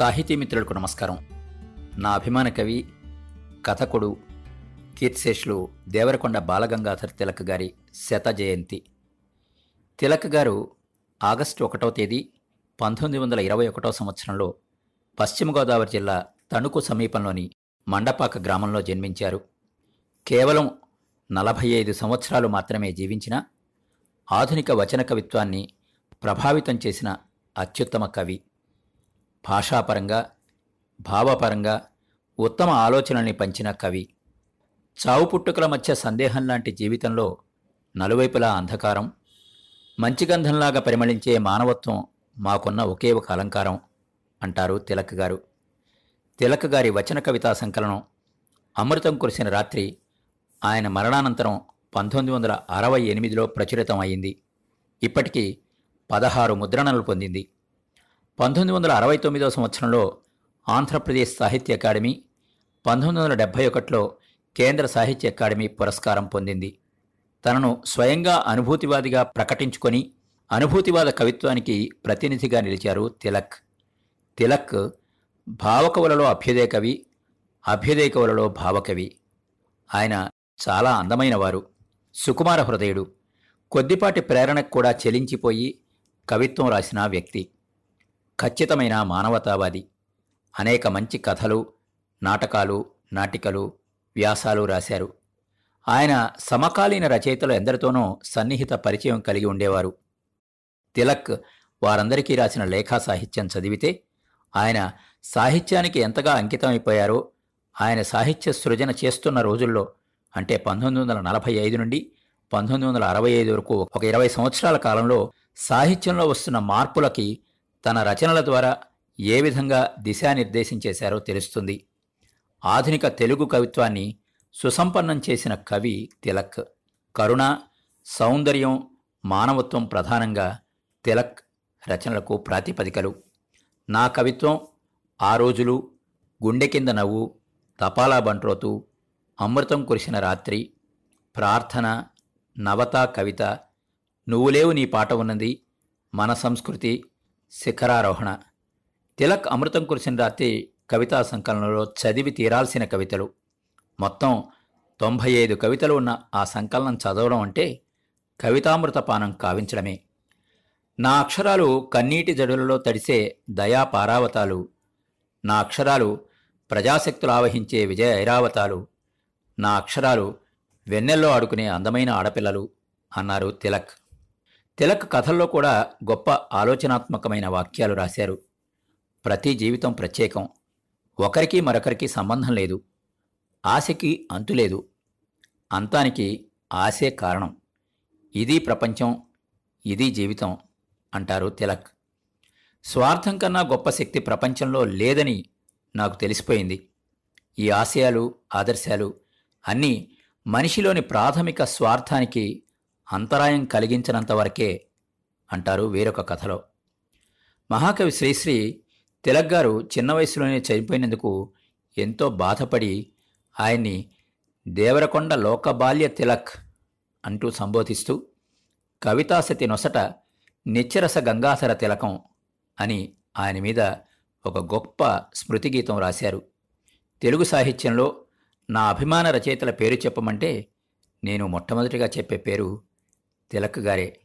సాహితీ మిత్రులకు నమస్కారం. నా అభిమాన కవి కథకుడు కీర్తిశేషులు దేవరకొండ బాలగంగాధర్ తిలక్ గారి శత జయంతి. తిలక్ గారు ఆగస్టు ఒకటో తేదీ పంతొమ్మిది వందల ఇరవై ఒకటో సంవత్సరంలో పశ్చిమ గోదావరి జిల్లా తణుకు సమీపంలోని మండపాక గ్రామంలో జన్మించారు. కేవలం నలభై ఐదు సంవత్సరాలు మాత్రమే జీవించిన ఆధునిక వచన కవిత్వాన్ని ప్రభావితం చేసిన అత్యుత్తమ కవి. భాషాపరంగా భావపరంగా ఉత్తమ ఆలోచనల్ని పంచిన కవి. చావు పుట్టుకల మధ్య సందేహం లాంటి జీవితంలో నలువైపులా అంధకారం మంచి గంధంలాగా పరిమళించే మానవత్వం మాకున్న ఒకే ఒక అలంకారం అంటారు తిలక్ గారు. తిలక్ గారి వచన కవితా సంకలనం అమృతం కురిసిన రాత్రి ఆయన మరణానంతరం పంతొమ్మిది వందల అరవై ఎనిమిదిలో ప్రచురితం అయింది ఇప్పటికీ పదహారు ముద్రణలు పొందింది. పంతొమ్మిది వందల అరవై తొమ్మిదవ సంవత్సరంలో ఆంధ్రప్రదేశ్ సాహిత్య అకాడమీ పంతొమ్మిది వందల డెబ్భై ఒకటిలో కేంద్ర సాహిత్య అకాడమీ పురస్కారం పొందింది. తనను స్వయంగా అనుభూతివాదిగా ప్రకటించుకొని అనుభూతివాద కవిత్వానికి ప్రతినిధిగా నిలిచారు తిలక్. తిలక్ భావకవులలో అభ్యుదయ కవి అభ్యుదయ కవులలో భావకవి. ఆయన చాలా అందమైనవారు. సుకుమార హృదయుడు. కొద్దిపాటి ప్రేరణకు కూడా చెలించిపోయి కవిత్వం రాసిన వ్యక్తి. ఖచ్చితమైన మానవతావాది. అనేక మంచి కథలు నాటకాలు నాటికలు వ్యాసాలు రాశారు. ఆయన సమకాలీన రచయితలు ఎందరితోనో సన్నిహిత పరిచయం కలిగి ఉండేవారు. తిలక్ వారందరికీ రాసిన లేఖా సాహిత్యం చదివితే ఆయన సాహిత్యానికి ఎంతగా అంకితమైపోయారో ఆయన సాహిత్య సృజన చేస్తున్న రోజుల్లో అంటే పంతొమ్మిది వందల నలభై ఐదు నుండి పంతొమ్మిది వందల అరవై ఐదు వరకు ఒక ఇరవై సంవత్సరాల కాలంలో సాహిత్యంలో వస్తున్న మార్పులకి తన రచనల ద్వారా ఏ విధంగా దిశానిర్దేశం చేశారో తెలుస్తుంది. ఆధునిక తెలుగు కవిత్వాన్ని సుసంపన్నం చేసిన కవి తిలక్. కరుణ సౌందర్యం మానవత్వం ప్రధానంగా తిలక్ రచనలకు ప్రాతిపదికలు. నా కవిత్వం ఆ రోజులు గుండె కింద నవ్వు తపాలా బంట్రోతు అమృతం కురిసిన రాత్రి ప్రార్థన నవత కవిత నువ్వులేవు నీ పాట ఉన్నది మన సంస్కృతి శిఖరారోహణ. తిలక్ అమృతం కురిసిన రాత్రి కవితా సంకలనంలో చదివి తీరాల్సిన కవితలు. మొత్తం తొంభై ఐదు కవితలు ఉన్న ఆ సంకలనం చదవడం అంటే కవితామృత పానం కావించడమే. నా అక్షరాలు కన్నీటి జడులలో తడిసే దయా పారావతాలు నా అక్షరాలు ప్రజాశక్తులు ఆవహించే విజయ ఐరావతాలు. నా అక్షరాలు వెన్నెల్లో ఆడుకునే అందమైన ఆడపిల్లలు అన్నారు తిలక్. తిలక్ కథల్లో కూడా గొప్ప ఆలోచనాత్మకమైన వాక్యాలు రాశారు. ప్రతి జీవితం ప్రత్యేకం. ఒకరికి మరొకరికి సంబంధం లేదు. ఆశకి అంతులేదు అంతానికి ఆశే కారణం. ఇది ప్రపంచం ఇది జీవితం అంటారు తిలక్. స్వార్థం కన్నా గొప్ప శక్తి ప్రపంచంలో లేదని నాకు తెలిసిపోయింది. ఈ ఆశయాలు ఆదర్శాలు అన్నీ మనిషిలోని ప్రాథమిక స్వార్థానికి అంతరాయం కలిగించినంత వరకే అంటారు వేరొక కథలో. మహాకవి శ్రీశ్రీ తిలక్ గారు చిన్న వయసులోనే చనిపోయినందుకు ఎంతో బాధపడి ఆయన్ని దేవరకొండ లోకబాల్య తిలక్ అంటూ సంబోధిస్తూ కవితాశతి నొసట నిచ్చరస గంగాధర తిలకం అని ఆయన మీద ఒక గొప్ప స్మృతిగీతం రాశారు. తెలుగు సాహిత్యంలో నా అభిమాన రచయితల పేరు చెప్పమంటే నేను మొట్టమొదటిగా చెప్పే పేరు తిలక్ గారే.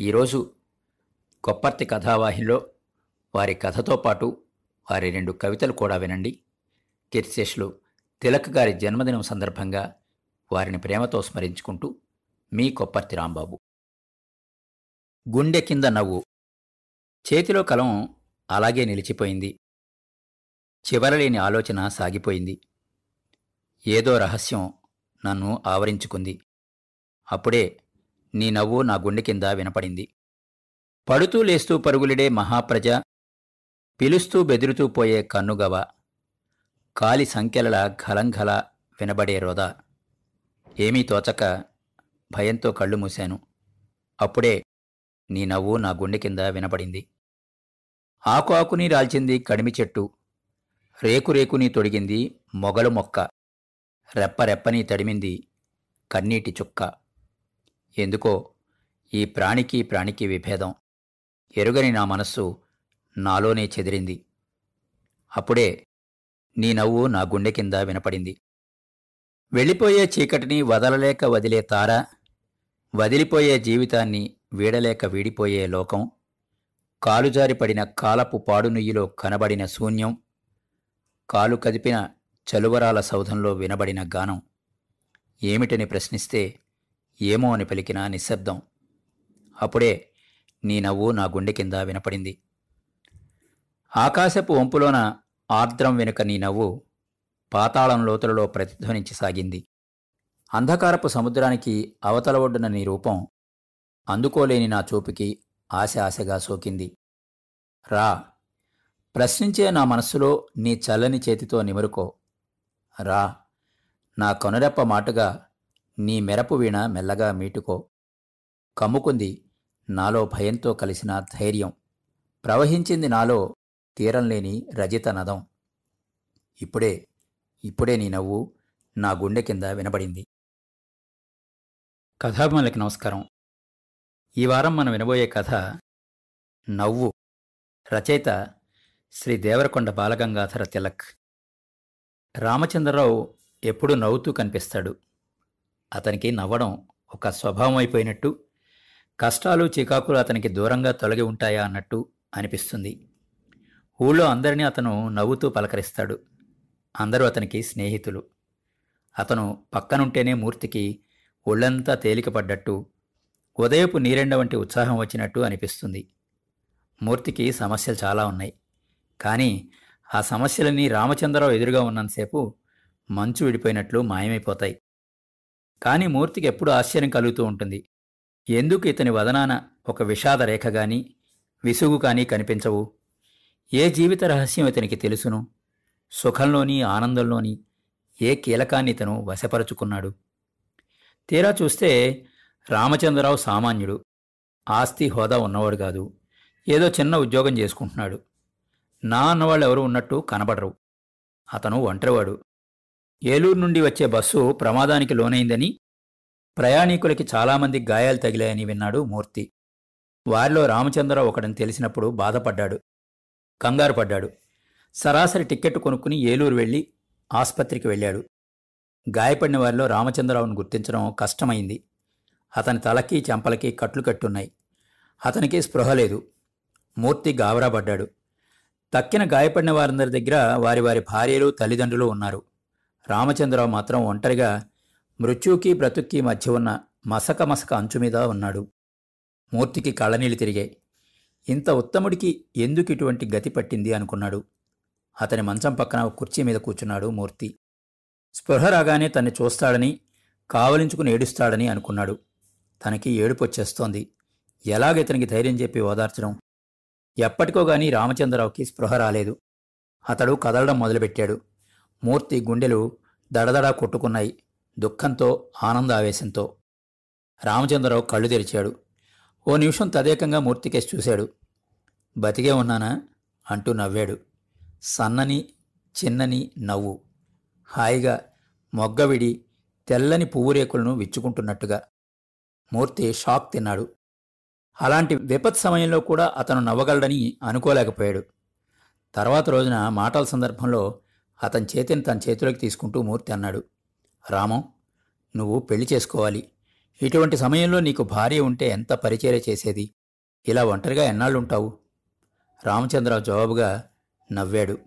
ఈరోజు కొప్పర్తి కథావాహిలో వారి కథతో పాటు వారి రెండు కవితలు కూడా వినండి. కీర్తిశేషులు తిలక్ గారి జన్మదినం సందర్భంగా వారిని ప్రేమతో స్మరించుకుంటూ మీ కొప్పర్తి రాంబాబు. గుండె కింద నవ్వు. చేతిలో కలం అలాగే నిలిచిపోయింది. చివరలేని ఆలోచన సాగిపోయింది. ఏదో రహస్యం నన్ను ఆవరించుకుంది. అప్పుడే నీ నవ్వు నా గుండె కింద వినపడింది. పడుతూ లేస్తూ పరుగులిడే మహాప్రజ పిలుస్తూ బెదురుతూ పోయే కన్నుగవ కాలి సంఖ్యల ఘలంఘల వినబడే రోదా ఏమీ తోచక భయంతో కళ్ళు మూశాను. అప్పుడే నీ నవ్వు నా గుండె కింద వినపడింది. ఆకు ఆకుని రాల్చింది కడిమి చెట్టు రేకు రేకుని తొడిగింది మొగలు మొక్క రెప్పరెప్పని తడిమింది కన్నీటి చుక్క. ఎందుకో ఈ ప్రాణికి ప్రాణికి విభేదం. ఎరుగని నా మనస్సు నాలోనే చెదిరింది. అప్పుడే నీ నవ్వు నా గుండె కింద వినపడింది. వెళ్ళిపోయే చీకటిని వదలలేక వదిలే తార వదిలిపోయే జీవితాన్ని వీడలేక వీడిపోయే లోకం కాలుజారిపడిన కాలపు పాడునుయ్యిలో కనబడిన శూన్యం కాలు కదిపిన చలువరాల సౌధంలో వినబడిన గానం. ఏమిటని ప్రశ్నిస్తే ఏమో అని పలికిన నిశ్శబ్దం. అప్పుడే నీ నవ్వు నా గుండె కింద వినపడింది. ఆకాశపు వంపులోన ఆర్ద్రం వెనుక నీ నవ్వు పాతాళం లోతులలో ప్రతిధ్వనించసాగింది. అంధకారపు సముద్రానికి అవతల ఒడ్డున నీ రూపం అందుకోలేని నా చూపుకి ఆశ ఆశగా సోకింది. రా ప్రశ్నించే నా మనస్సులో నీ చల్లని చేతితో నిమురుకో. రా నా కొనరెప్ప మాటుగా నీ మెరపు వీణ మెల్లగా మీటుకో. కమ్ముకుంది నాలో భయంతో కలిసిన ధైర్యం. ప్రవహించింది నాలో తీరంలేని రజిత నదం. ఇప్పుడే ఇప్పుడే నీ నవ్వు నా గుండె కింద వినబడింది. కథాభిమానులకి నమస్కారం. ఈ వారం మనం వినబోయే కథ నవ్వు. రచయిత శ్రీ దేవరకొండ బాలగంగాధర తిలక్. రామచంద్రరావు ఎప్పుడూ నవ్వుతూ కనిపిస్తాడు. అతనికి నవ్వడం ఒక స్వభావం అయిపోయినట్టు కష్టాలు చికాకులు అతనికి దూరంగా తొలగి ఉంటాయా అన్నట్టు అనిపిస్తుంది. ఊళ్ళో అందరినీ అతను నవ్వుతూ పలకరిస్తాడు. అందరూ అతనికి స్నేహితులు. అతను పక్కనుంటేనే మూర్తికి ఒళ్ళంతా తేలికపడ్డట్టు ఉదయపు నీరెండ వంటి ఉత్సాహం వచ్చినట్టు అనిపిస్తుంది. మూర్తికి సమస్యలు చాలా ఉన్నాయి. కానీ ఆ సమస్యలన్నీ రామచంద్రరావు ఎదురుగా ఉన్నంతసేపు మంచు విడిపోయినట్లు మాయమైపోతాయి. కానీ మూర్తికి ఎప్పుడు ఆశ్చర్యం కలుగుతూ ఉంటుంది. ఎందుకు ఇతని వదనాన ఒక విషాద రేఖ గాని విసుగు కానీ కనిపించవు? ఏ జీవిత రహస్యం ఇతనికి తెలుసును? సుఖంలోని ఆనందంలోని ఏ కీలకాన్ని ఇతను వశపరుచుకున్నాడు? తీరా చూస్తే రామచంద్రరావు సామాన్యుడు. ఆస్తి హోదా ఉన్నవాడు కాదు. ఏదో చిన్న ఉద్యోగం చేసుకుంటున్నాడు. నా అన్నవాళ్ళు ఎవరు ఉన్నట్టు కనబడరు. అతను ఒంటరివాడు. ఏలూరు నుండి వచ్చే బస్సు ప్రమాదానికి లోనైందని ప్రయాణికులకి చాలామంది గాయాలు తగిలాయని విన్నాడు మూర్తి. వారిలో రామచంద్రరావు ఒకడని తెలిసినప్పుడు బాధపడ్డాడు. కంగారు పడ్డాడు. సరాసరి టిక్కెట్ కొనుక్కుని ఏలూరు వెళ్ళి ఆస్పత్రికి వెళ్ళాడు. గాయపడిన వారిలో రామచంద్రరావును గుర్తించడం కష్టమైంది. అతని తలకి చెంపలకి కట్లు కట్టున్నాయి. అతనికి స్పృహ లేదు. మూర్తి గాబరా పడ్డాడు తక్కిన గాయపడిన వారందరి దగ్గర వారి వారి భార్యలు తల్లిదండ్రులు ఉన్నారు. రామచంద్రరావు మాత్రం ఒంటరిగా మృత్యుకి బ్రతుక్కి మధ్య ఉన్న మసక మసక అంచు మీద ఉన్నాడు. మూర్తికి కళ్ళనీళ్ళు తిరిగాయి. ఇంత ఉత్తముడికి ఎందుకు ఇటువంటి గతి పట్టింది అనుకున్నాడు. అతని మంచం పక్కన ఒక కుర్చీ మీద కూర్చున్నాడు మూర్తి. స్పృహ రాగానే తన్ని చూస్తాడని కావలించుకుని ఏడుస్తాడని అనుకున్నాడు. తనకి ఏడుపు వచ్చేస్తోంది. ఎలాగ ఇతనికి ధైర్యం చెప్పి ఓదార్చడం? ఎప్పటికోగాని రామచంద్రరావుకి స్పృహ రాలేదు. అతడు కదలడం మొదలుపెట్టాడు. మూర్తి గుండెలు దడదడా కొట్టుకున్నాయి దుఃఖంతో ఆనందావేశంతో. రామచంద్రరావు కళ్ళు తెరిచాడు. ఓ నిమిషం తదేకంగా మూర్తికేసి చూశాడు. బతికే ఉన్నానా? అంటూ నవ్వాడు. సన్నని చిన్నని నవ్వు. హాయిగా మొగ్గవిడి తెల్లని పువ్వురేకులను విచ్చుకుంటున్నట్టుగా. మూర్తి షాక్ తిన్నాడు. అలాంటి విపత్ సమయంలో కూడా అతను నవ్వగలడని అనుకోలేకపోయాడు. తర్వాత రోజున మాటల సందర్భంలో అతని చేతిని తన చేతిలోకి తీసుకుంటూ మూర్తి అన్నాడు రామం నువ్వు పెళ్ళి చేసుకోవాలి. ఇటువంటి సమయంలో నీకు భార్య ఉంటే ఎంత పరిచర్య చేసేది? ఇలా ఒంటరిగా ఎన్నాళ్ళుంటావు? రామచంద్రరావు జవాబుగా నవ్వాడు.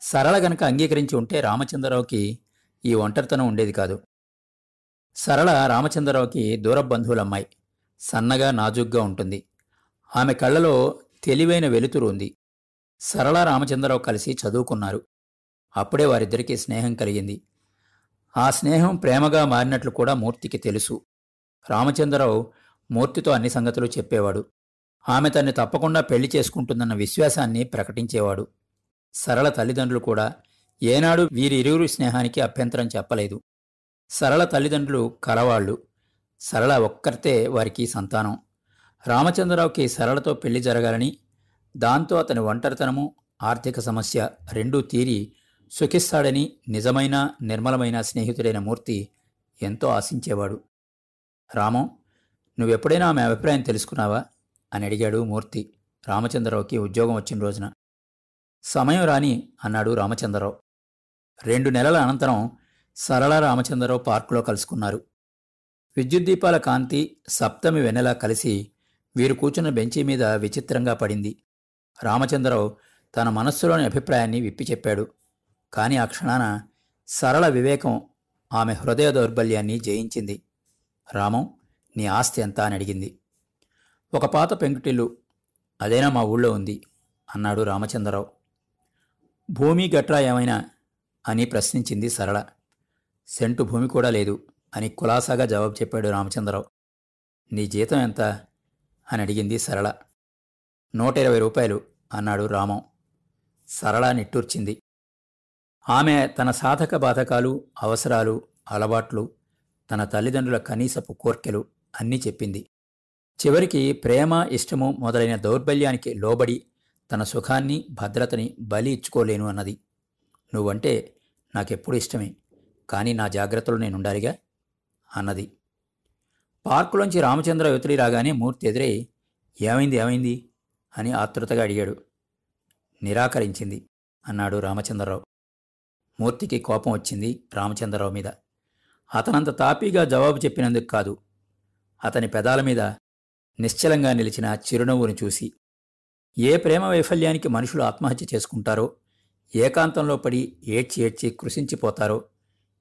సరళ గనక అంగీకరించి ఉంటే రామచంద్రరావుకి ఈ ఒంటరితనం ఉండేది కాదు. సరళ రామచంద్రరావుకి దూర బంధువులమ్మాయి సన్నగా నాజుగ్గా ఉంటుంది. ఆమె కళ్ళలో తెలివైన వెలుతురు ఉంది. సరళ రామచంద్రరావు కలిసి చదువుకున్నారు. అప్పుడే వారిద్దరికీ స్నేహం కలిగింది. ఆ స్నేహం ప్రేమగా మారినట్లు కూడా మూర్తికి తెలుసు. రామచంద్రరావు మూర్తితో అన్ని సంగతులు చెప్పేవాడు. ఆమె తన్ని తప్పకుండా పెళ్ళి చేసుకుంటుందన్న విశ్వాసాన్ని ప్రకటించేవాడు. సరళ తల్లిదండ్రులు కూడా ఏనాడు వీరిరువురు స్నేహానికి అభ్యంతరం చెప్పలేదు. సరళ తల్లిదండ్రులు కలవాళ్ళు. సరళ ఒక్కరితే వారికి సంతానం. రామచంద్రరావుకి సరళతో పెళ్ళి జరగాలని దాంతో అతని ఒంటరితనము ఆర్థిక సమస్య రెండూ తీరి సుఖిస్తాడని నిజమైన నిర్మలమైన స్నేహితుడైన మూర్తి ఎంతో ఆశించేవాడు. రామం నువ్వెప్పుడైనా ఆమె అభిప్రాయం తెలుసుకున్నావా? అని అడిగాడు మూర్తి రామచంద్రరావుకి ఉద్యోగం వచ్చిన రోజున. సమయం రాని అన్నాడు రామచంద్రరావు. రెండు నెలల అనంతరం సరళ రామచంద్రరావు పార్కులో కలుసుకున్నారు. విద్యుత్ దీపాల కాంతి సప్తమి వెన్నెలా కలిసి వీరు కూర్చున్న బెంచీ మీద విచిత్రంగా పడింది. రామచంద్రరావు తన మనస్సులోని అభిప్రాయాన్ని విప్పి చెప్పాడు. కాని ఆ క్షణాన సరళ వివేకం ఆమె హృదయ దౌర్బల్యాన్ని జయించింది. రామం నీ ఆస్తి ఎంత అని అడిగింది. ఒక పాత పెంకుటిల్లు అదేనా మా ఊళ్ళో ఉంది? అన్నాడు రామచంద్రరావు. భూమి గట్రా ఏమైనా? అని ప్రశ్నించింది సరళ. సెంటు భూమి కూడా లేదు అని కులాసాగా జవాబు చెప్పాడు రామచంద్రరావు. నీ జీతం ఎంత? అని అడిగింది సరళ. నూట ఇరవై రూపాయలు అన్నాడు రామం. సరళ నిట్టూర్చింది. ఆమె తన సాధక బాధకాలు అవసరాలు అలవాట్లు తన తల్లిదండ్రుల కనీసపు కోర్కెలు అన్నీ చెప్పింది. చివరికి ప్రేమ ఇష్టము మొదలైన దౌర్బల్యానికి లోబడి తన సుఖాన్ని భద్రతని బలి ఇచ్చుకోలేను అన్నది. నువ్వంటే నాకెప్పుడు ఇష్టమే కానీ నా జాగ్రత్తలు నేనుండాలిగా? అన్నది. పార్కులోంచి రామచంద్ర యువతుడి రాగానే మూర్తి ఎదురై ఏమైంది ఏమైంది? అని ఆతృతగా అడిగాడు. నిరాకరించింది అన్నాడు రామచంద్రరావు. మూర్తికి కోపం వచ్చింది రామచంద్రరావు మీద. అతనంత తాపీగా జవాబు చెప్పినందుకు కాదు. అతని పెదాల మీద నిశ్చలంగా నిలిచిన చిరునవ్వును చూసి ఏ ప్రేమ వైఫల్యానికి మనుషులు ఆత్మహత్య చేసుకుంటారో ఏకాంతంలో పడి ఏడ్చి ఏడ్చి కృషించిపోతారో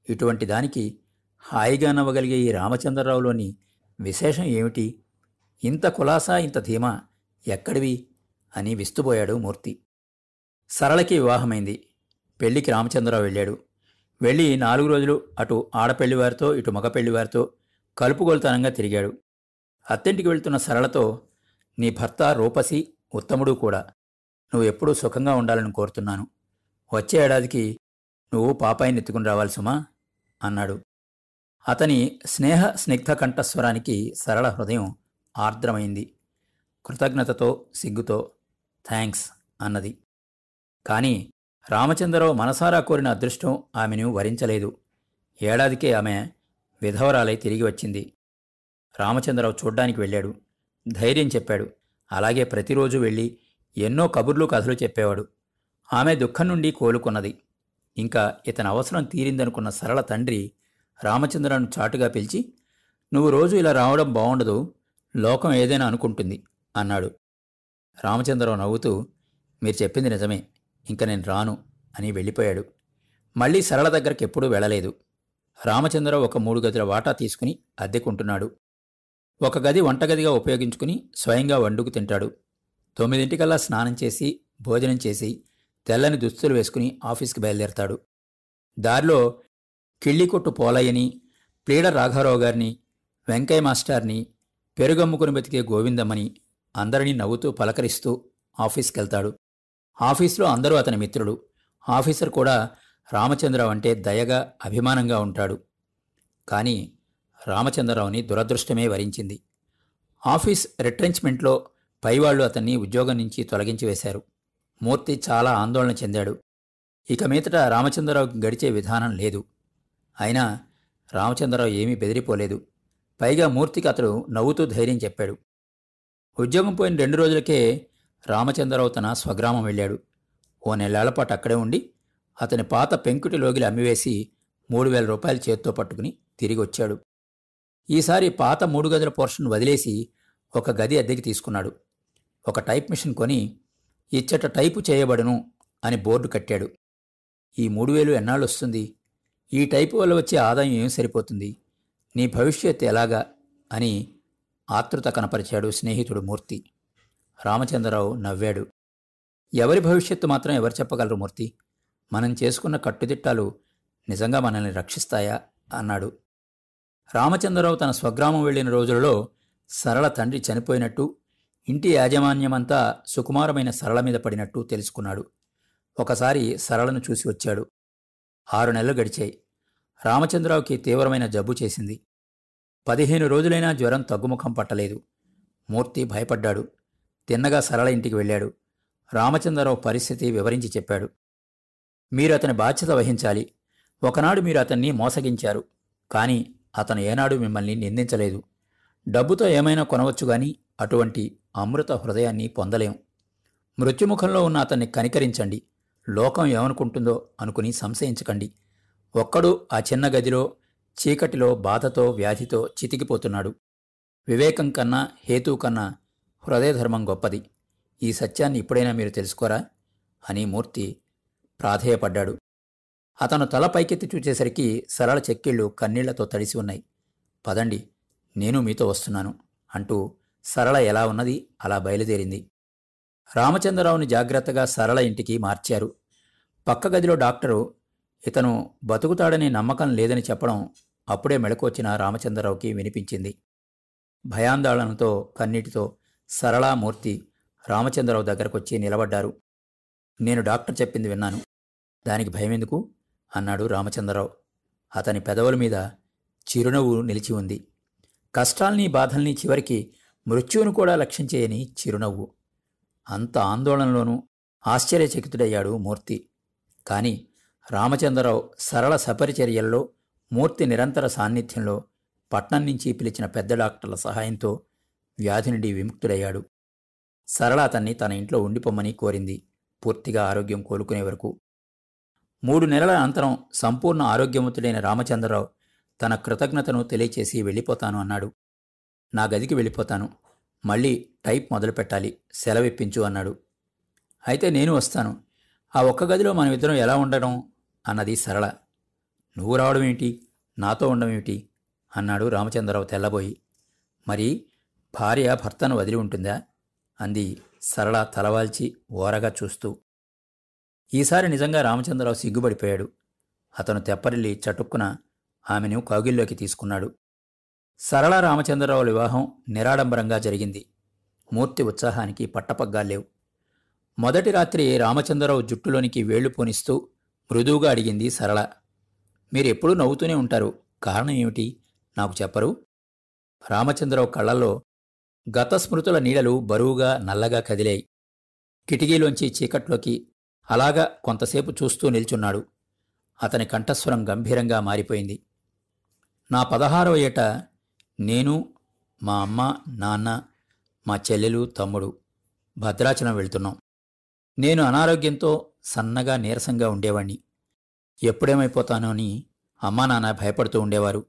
ఇటువంటి దానికి హాయిగా నవ్వగలిగే ఈ రామచంద్రరావులోని విశేషం ఏమిటి? ఇంత కులాసా ఇంత ధీమా ఎక్కడివి? అని విస్తుపోయాడు మూర్తి. సరళకి వివాహమైంది. పెళ్ళికి రామచంద్రరావు వెళ్ళాడు. వెళ్ళి నాలుగు రోజులు అటు ఆడపెళ్ళివారితో ఇటు మగ పెళ్ళివారితో కలుపుగోలుతనంగా తిరిగాడు. అత్తింటికి వెళ్తున్న సరళతో నీ భర్త రూపసి ఉత్తముడు కూడా. నువ్వు ఎప్పుడూ సుఖంగా ఉండాలని కోరుతున్నాను. వచ్చే ఏడాదికి నువ్వు పాపాయిని ఎత్తుకుని రావాలి సుమా అన్నాడు. అతని స్నేహ స్నిగ్ధ కంఠస్వరానికి సరళ హృదయం ఆర్ద్రమైంది. కృతజ్ఞతతో సిగ్గుతో థ్యాంక్స్ అన్నది. కానీ రామచంద్రరావు మనసారా కోరిన అదృష్టం ఆమెను వరించలేదు. ఏడాదికే ఆమె విధవరాలై తిరిగి వచ్చింది. రామచంద్రరావు చూడ్డానికి వెళ్ళాడు. ధైర్యం చెప్పాడు. అలాగే ప్రతిరోజు వెళ్ళి ఎన్నో కబుర్లు కథలు చెప్పేవాడు. ఆమె దుఃఖం నుండి కోలుకున్నది. ఇంకా ఇతని అవసరం తీరిందనుకున్న సరళ తండ్రి రామచంద్రను చాటుగా పిలిచి నువ్వు రోజు ఇలా రావడం బాగుండదు లోకం ఏదైనా అనుకుంటుంది అన్నాడు. రామచంద్రరావు నవ్వుతూ మీరు చెప్పింది నిజమే. ఇంక నేను రాను అని వెళ్ళిపోయాడు. మళ్ళీ సరళ దగ్గరికి ఎప్పుడూ వెళ్ళలేదు. రామచంద్రరావు ఒక మూడు గదుల వాటా తీసుకుని అద్దెకుంటున్నాడు. ఒక గది వంటగదిగా ఉపయోగించుకుని స్వయంగా వండుకు తింటాడు. తొమ్మిదింటికల్లా స్నానం చేసి భోజనం చేసి తెల్లని దుస్తులు వేసుకుని ఆఫీస్కి బయలుదేరతాడు. దారిలో కిళ్ళికొట్టు పోలయ్యని ప్లీడ రాఘారావు గారిని వెంకయ్య మాస్టార్ని పెరుగమ్ముకుని బతికే గోవిందమ్మని అందరినీ నవ్వుతూ పలకరిస్తూ ఆఫీస్కెళ్తాడు. ఆఫీసులో అందరూ అతని మిత్రుడు ఆఫీసర్ కూడా రామచంద్రరావు అంటే దయగా అభిమానంగా ఉంటాడు. కానీ రామచంద్రరావుని దురదృష్టమే వరించింది. ఆఫీస్ రిట్రెంచ్మెంట్లో పైవాళ్ళు అతన్ని ఉద్యోగం నుంచి తొలగించి వేశారు. మూర్తి చాలా ఆందోళన చెందాడు. ఇక మీదట రామచంద్రరావుకి గడిచే విధానం లేదు. అయినా రామచంద్రరావు ఏమీ బెదిరిపోలేదు. పైగా మూర్తికి అతడు నవ్వుతూ ధైర్యం చెప్పాడు. ఉద్యోగం పోయిన రెండు రోజులకే రామచంద్రరావు తన స్వగ్రామం వెళ్ళాడు. ఓ నెలల అక్కడే ఉండి అతని పాత పెంకుటి లోగిలి అమ్మివేసి మూడు వేల రూపాయలు చేత్తో పట్టుకుని తిరిగి వచ్చాడు. ఈసారి పాత మూడు గదుల పోర్షన్ వదిలేసి ఒక గది అద్దెకి తీసుకున్నాడు. ఒక టైప్ మిషన్ కొని ఇచ్చట టైపు చేయబడును అని బోర్డు కట్టాడు. ఈ మూడు వేలు ఎన్నాళ్ళు వస్తుంది? ఈ టైపు వల్ల వచ్చే ఆదాయం ఏం సరిపోతుంది? నీ భవిష్యత్ ఎలాగా? అని ఆతృత కనపరిచాడు స్నేహితుడు మూర్తి. రామచంద్రరావు నవ్వాడు. ఎవరి భవిష్యత్తు మాత్రం ఎవరు చెప్పగలరు మూర్తి? మనం చేసుకున్న కట్టుదిట్టాలు నిజంగా మనల్ని రక్షిస్తాయా? అన్నాడు. రామచంద్రరావు తన స్వగ్రామం వెళ్ళిన రోజులలో సరళ తండ్రి చనిపోయినట్టు ఇంటి యాజమాన్యమంతా సుకుమారమైన సరళ మీద పడినట్టు తెలుసుకున్నాడు. ఒకసారి సరళను చూసి వచ్చాడు. ఆరు నెలలు గడిచాయి. రామచంద్రరావుకి తీవ్రమైన జబ్బు చేసింది. పదిహేను రోజులైనా జ్వరం తగ్గుముఖం పట్టలేదు. మూర్తి భయపడ్డాడు. తిన్నగా సరళ ఇంటికి వెళ్ళాడు. రామచంద్రరావు పరిస్థితి వివరించి చెప్పాడు. మీరు అతని బాధ్యత వహించాలి. ఒకనాడు మీరు అతన్ని మోసగించారు. కానీ అతను ఏనాడు మిమ్మల్ని నిందించలేదు. డబ్బుతో ఏమైనా కొనవచ్చు గాని అటువంటి అమృత హృదయాన్ని పొందలేం. మృత్యుముఖంలో ఉన్న అతన్ని కనికరించండి. లోకం ఏమనుకుంటుందో అనుకుని సంశయించకండి. ఒక్కడు ఆ చిన్న గదిలో చీకటిలో బాధతో వ్యాధితో చితికిపోతున్నాడు. వివేకం కన్నా హేతు కన్నా హృదయధర్మం గొప్పది. ఈ సత్యాన్ని ఇప్పుడైనా మీరు తెలుసుకోరా? అని మూర్తి ప్రాధేయపడ్డాడు. అతను తల పైకెత్తి చూచేసరికి సరళ చెక్కిళ్ళు కన్నీళ్ళతో తడిసి ఉన్నాయి. పదండి నేను మీతో వస్తున్నాను అంటూ సరళ ఎలా ఉన్నది అలా బయలుదేరింది. రామచంద్రరావుని జాగ్రత్తగా సరళ ఇంటికి మార్చారు. పక్క గదిలో డాక్టరు ఇతను బతుకుతాడనే నమ్మకం లేదని చెప్పడం అప్పుడే మెళకొచ్చిన రామచంద్రరావుకి వినిపించింది. భయాందోళనతో కన్నీటితో సరళామూర్తి రామచంద్రరావు దగ్గరకొచ్చి నిలబడ్డారు. నేను డాక్టర్ చెప్పింది విన్నాను. దానికి భయమెందుకు? అన్నాడు రామచంద్రరావు. అతని పెదవుల మీద చిరునవ్వు నిలిచి ఉంది. కష్టాల్ని బాధల్ని చివరికి మృత్యువును కూడా లక్ష్యించేయని చిరునవ్వు. అంత ఆందోళనలోనూ ఆశ్చర్యచకితుడయ్యాడు మూర్తి. కాని రామచంద్రరావు సరళ సపరిచర్యల్లో మూర్తి నిరంతర సాన్నిధ్యంలో పట్నం నుంచి పిలిచిన పెద్ద డాక్టర్ల సహాయంతో వ్యాధి నుండి విముక్తుడయ్యాడు. సరళ అతన్ని తన ఇంట్లో ఉండిపోమ్మని కోరింది. పూర్తిగా ఆరోగ్యం కోలుకునే వరకు. మూడు నెలల అనంతరం సంపూర్ణ ఆరోగ్యవంతుడైన రామచంద్రరావు తన కృతజ్ఞతను తెలియచేసి వెళ్ళిపోతాను అన్నాడు. నా గదికి వెళ్ళిపోతాను. మళ్ళీ టైప్ మొదలు పెట్టాలి సెలవిప్పించు అన్నాడు. అయితే నేను వస్తాను. ఆ ఒక్క గదిలో మనమిద్దరం ఎలా ఉండడం? అన్నది సరళ. నువ్వు రావడం ఏంటి నాతో ఉండడం ఏమిటి? అన్నాడు రామచంద్రరావు తెల్లబోయి. మరి భార్య భర్తను వదిలి ఉంటుందా? అంది సరళ తలవాల్చి ఓరగా చూస్తూ. ఈసారి నిజంగా రామచంద్రరావు సిగ్గుపడిపోయాడు. అతను తెప్పరిల్లి చటుక్కున ఆమెను కాగిల్లోకి తీసుకున్నాడు. సరళ రామచంద్రరావు వివాహం నిరాడంబరంగా జరిగింది. మూర్తి ఉత్సాహానికి పట్టపగ్గాలేవు మొదటి రాత్రి రామచంద్రరావు జుట్టులోనికి వేళ్ళు పోనిస్తూ మృదువుగా అడిగింది సరళ. మీరెప్పుడూ నవ్వుతూనే ఉంటారు. కారణం ఏమిటి? నాకు చెప్పరు. రామచంద్రరావు కళ్ళల్లో గత స్మృతుల నీడలు బరువుగా నల్లగా కదిలాయి. కిటికీలోంచి చీకట్లోకి అలాగా కొంతసేపు చూస్తూ నిల్చున్నాడు. అతని కంఠస్వరం గంభీరంగా మారిపోయింది. నా పదహారవ ఏట నేను మా అమ్మ నాన్న మా చెల్లెలు తమ్ముడు భద్రాచలం వెళ్తున్నాం. నేను అనారోగ్యంతో సన్నగా నీరసంగా ఉండేవాణ్ణి. ఎప్పుడేమైపోతానో అని అమ్మా నాన్న భయపడుతూ ఉండేవారు.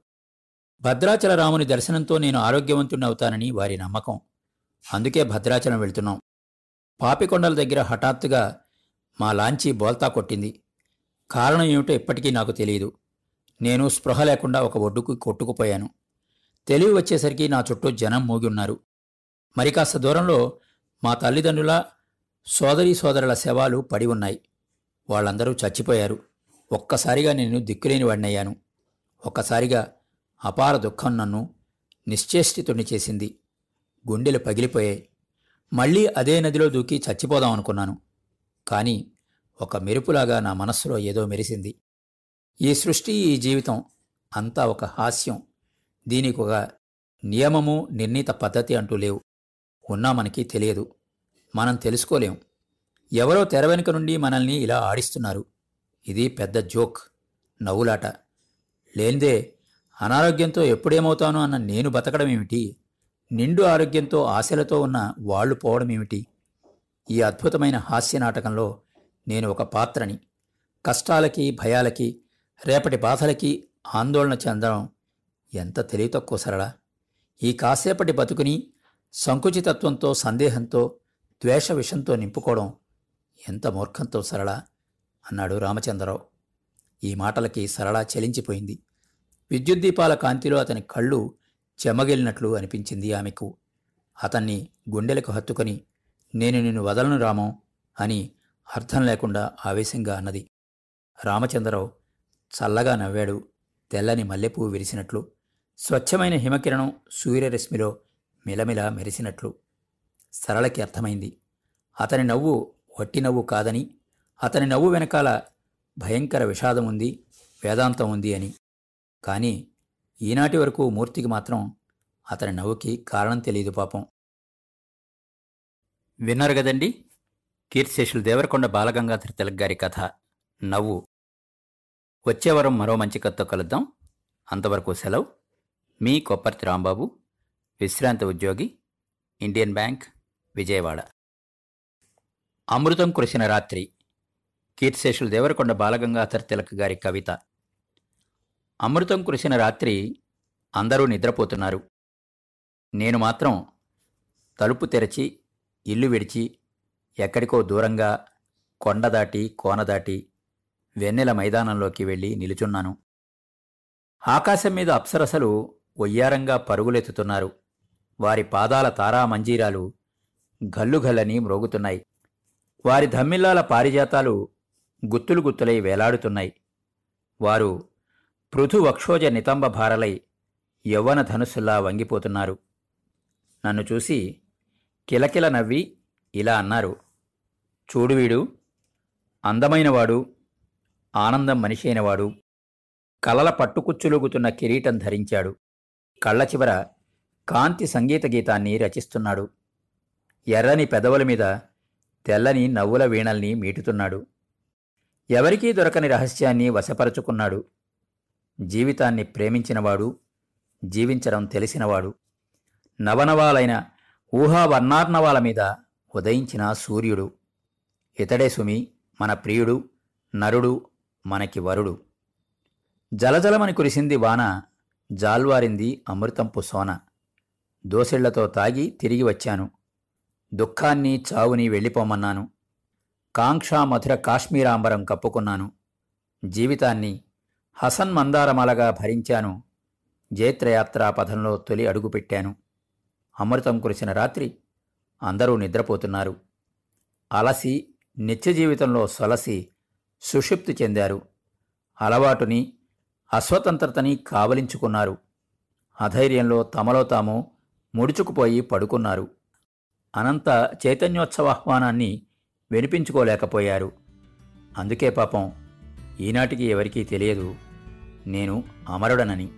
భద్రాచల రాముని దర్శనంతో నేను ఆరోగ్యవంతుణ్ణవుతానని వారి నమ్మకం. అందుకే భద్రాచలం వెళ్తున్నాం. పాపికొండల దగ్గర హఠాత్తుగా మా లాంచీ బోల్తా కొట్టింది. కారణం ఏమిటో ఇప్పటికీ నాకు తెలియదు నేను స్పృహ లేకుండా ఒక ఒడ్డుకు కొట్టుకుపోయాను. తెలివి వచ్చేసరికి నా చుట్టూ జనం మూగి ఉన్నారు మరి కాస్త దూరంలో మా తల్లిదండ్రుల సోదరీ సోదరుల శవాలు పడి ఉన్నాయి. వాళ్ళందరూ చచ్చిపోయారు. ఒక్కసారిగా నేను దిక్కులేని వాడినయ్యాను. ఒక్కసారిగా అపార దుఃఖం నన్ను నిశ్చేష్టితుణ్ణి చేసింది. గుండెలు పగిలిపోయాయి. మళ్ళీ అదే నదిలో దూకి చచ్చిపోదాం అనుకున్నాను. కానీ ఒక మెరుపులాగా నా మనస్సులో ఏదో మెరిసింది. ఈ సృష్టి ఈ జీవితం అంతా ఒక హాస్యం. దీనికి ఒక నియమము నిర్ణీత పద్ధతి అంటూ లేవు. ఉన్నా మనకి తెలియదు. మనం తెలుసుకోలేం. ఎవరో తెర వెనుక నుండి మనల్ని ఇలా ఆడిస్తున్నారు. ఇది పెద్ద జోక్ నవ్వులాట. లేనిదే అనారోగ్యంతో ఎప్పుడేమవుతానో అన్న నేను బతకడం ఏమిటి? నిండు ఆరోగ్యంతో ఆశలతో ఉన్న వాళ్ళు పోవడం ఏమిటి? ఈ అద్భుతమైన హాస్య నాటకంలో నేను ఒక పాత్రని. కష్టాలకి భయాలకి రేపటి బాధలకి ఆందోళన చెందడం ఎంత తెలివి తక్కువ సరళ? ఈ కాసేపటి బతుకుని సంకుచితత్వంతో సందేహంతో ద్వేష విషంతో నింపుకోవడం ఎంత మూర్ఖంతో సరళ? అన్నాడు రామచంద్రరావు. ఈ మాటలకి సరళ చలించిపోయింది. విద్యుద్దీపాల కాంతిలో అతని కళ్ళు చెమగిలినట్లు అనిపించింది ఆమెకు. అతన్ని గుండెలకు హత్తుకొని నేను నిన్ను వదలను రామం అని అర్థం లేకుండా ఆవేశంగా అన్నది. రామచంద్రరావు చల్లగా నవ్వాడు తెల్లని మల్లెపువ్వు విరిసినట్లు స్వచ్ఛమైన హిమకిరణం సూర్యరశ్మిలో మిలమిల మెరిసినట్లు. సరళకి అర్థమైంది. అతని నవ్వు వట్టి నవ్వు కాదని అతని నవ్వు వెనకాల భయంకర విషాదం ఉంది వేదాంతం ఉంది అని. కానీ ఈనాటి వరకు మూర్తికి మాత్రం అతని నవ్వుకి కారణం తెలియదు పాపం. విన్నారు కదండి? కీర్తిశేషులు దేవరకొండ బాలగంగాధర తిలక్ గారి కథ. నవ్వు. వచ్చేవారం మరో మంచి కథతో కలుద్దాం. అంతవరకు సెలవు. మీ కొప్పర్తి రాంబాబు విశ్రాంత ఉద్యోగి ఇండియన్ బ్యాంక్ విజయవాడ. అమృతం కురిసిన రాత్రి. కీర్తిశేషులు దేవరకొండ బాలగంగాధర్ తిలక్ గారి కవిత. అమృతం కురిసిన రాత్రి అందరూ నిద్రపోతున్నారు. నేను మాత్రం తలుపు తెరచి ఇల్లు విడిచి ఎక్కడికో దూరంగా కొండ దాటి కోన దాటి వెన్నెల మైదానంలోకి వెళ్ళి నిలుచున్నాను. ఆకాశం మీద అప్సరసలు ఒయ్యారంగా పరుగులెత్తుతున్నారు. వారి పాదాల తారా మంజీరాలు గల్లుగల్లని మ్రోగుతున్నాయి. వారి ధమ్మిల్లాల పారిజాతాలు గుత్తులు గుత్తులై వేలాడుతున్నాయి. వారు పృథు వక్షోజ నితంబ భారలై యవ్వన ధనుస్సులా వంగిపోతున్నారు. నన్ను చూసి కిలకిల నవ్వి ఇలా అన్నారు చూడు వీడు అందమైనవాడు ఆనందం మనిషైనవాడు కలల పట్టుకుచ్చులుగుతున్న కిరీటం ధరించాడు కళ్ళ చివర కాంతి సంగీత గీతాన్ని రచిస్తున్నాడు ఎర్రని పెదవుల మీద తెల్లని నవ్వుల వీణల్ని మీటుతున్నాడు. ఎవరికీ దొరకని రహస్యాన్ని వశపరుచుకున్నాడు. జీవితాన్ని ప్రేమించినవాడు జీవించడం తెలిసినవాడు నవనవాలైన ఊహావర్ణార్ణవాల మీద ఉదయించిన సూర్యుడు. ఇతడే సుమి మన ప్రియుడు నరుడు మనకి వరుడు. జలజలమని కురిసింది వాన జాల్వారింది అమృతంపు సోన. దోసిళ్ళతో తాగి తిరిగి వచ్చాను. దుఃఖాన్ని చావుని వెళ్ళిపోమన్నాను. కాంక్షా మధుర కాశ్మీరాంబరం కప్పుకున్నాను. జీవితాన్ని హసన్ మందారమాలగా భరించాను. జైత్రయాత్రా పథంలో తొలి అడుగుపెట్టాను అమృతం కురిసిన రాత్రి అందరూ నిద్రపోతున్నారు. అలసి నిత్య జీవితంలో సొలసి సుషుప్తి చెందారు. అలవాటుని అస్వతంత్రతని కావలించుకున్నారు. అధైర్యంలో తమలో తాము ముడుచుకుపోయి పడుకున్నారు. అనంత చైతన్యోత్సవాహ్వానాన్ని వినిపించుకోలేకపోయారు. అందుకే పాపం ఈనాటికి ఎవరికీ తెలియదు. నేను అమరుడనని.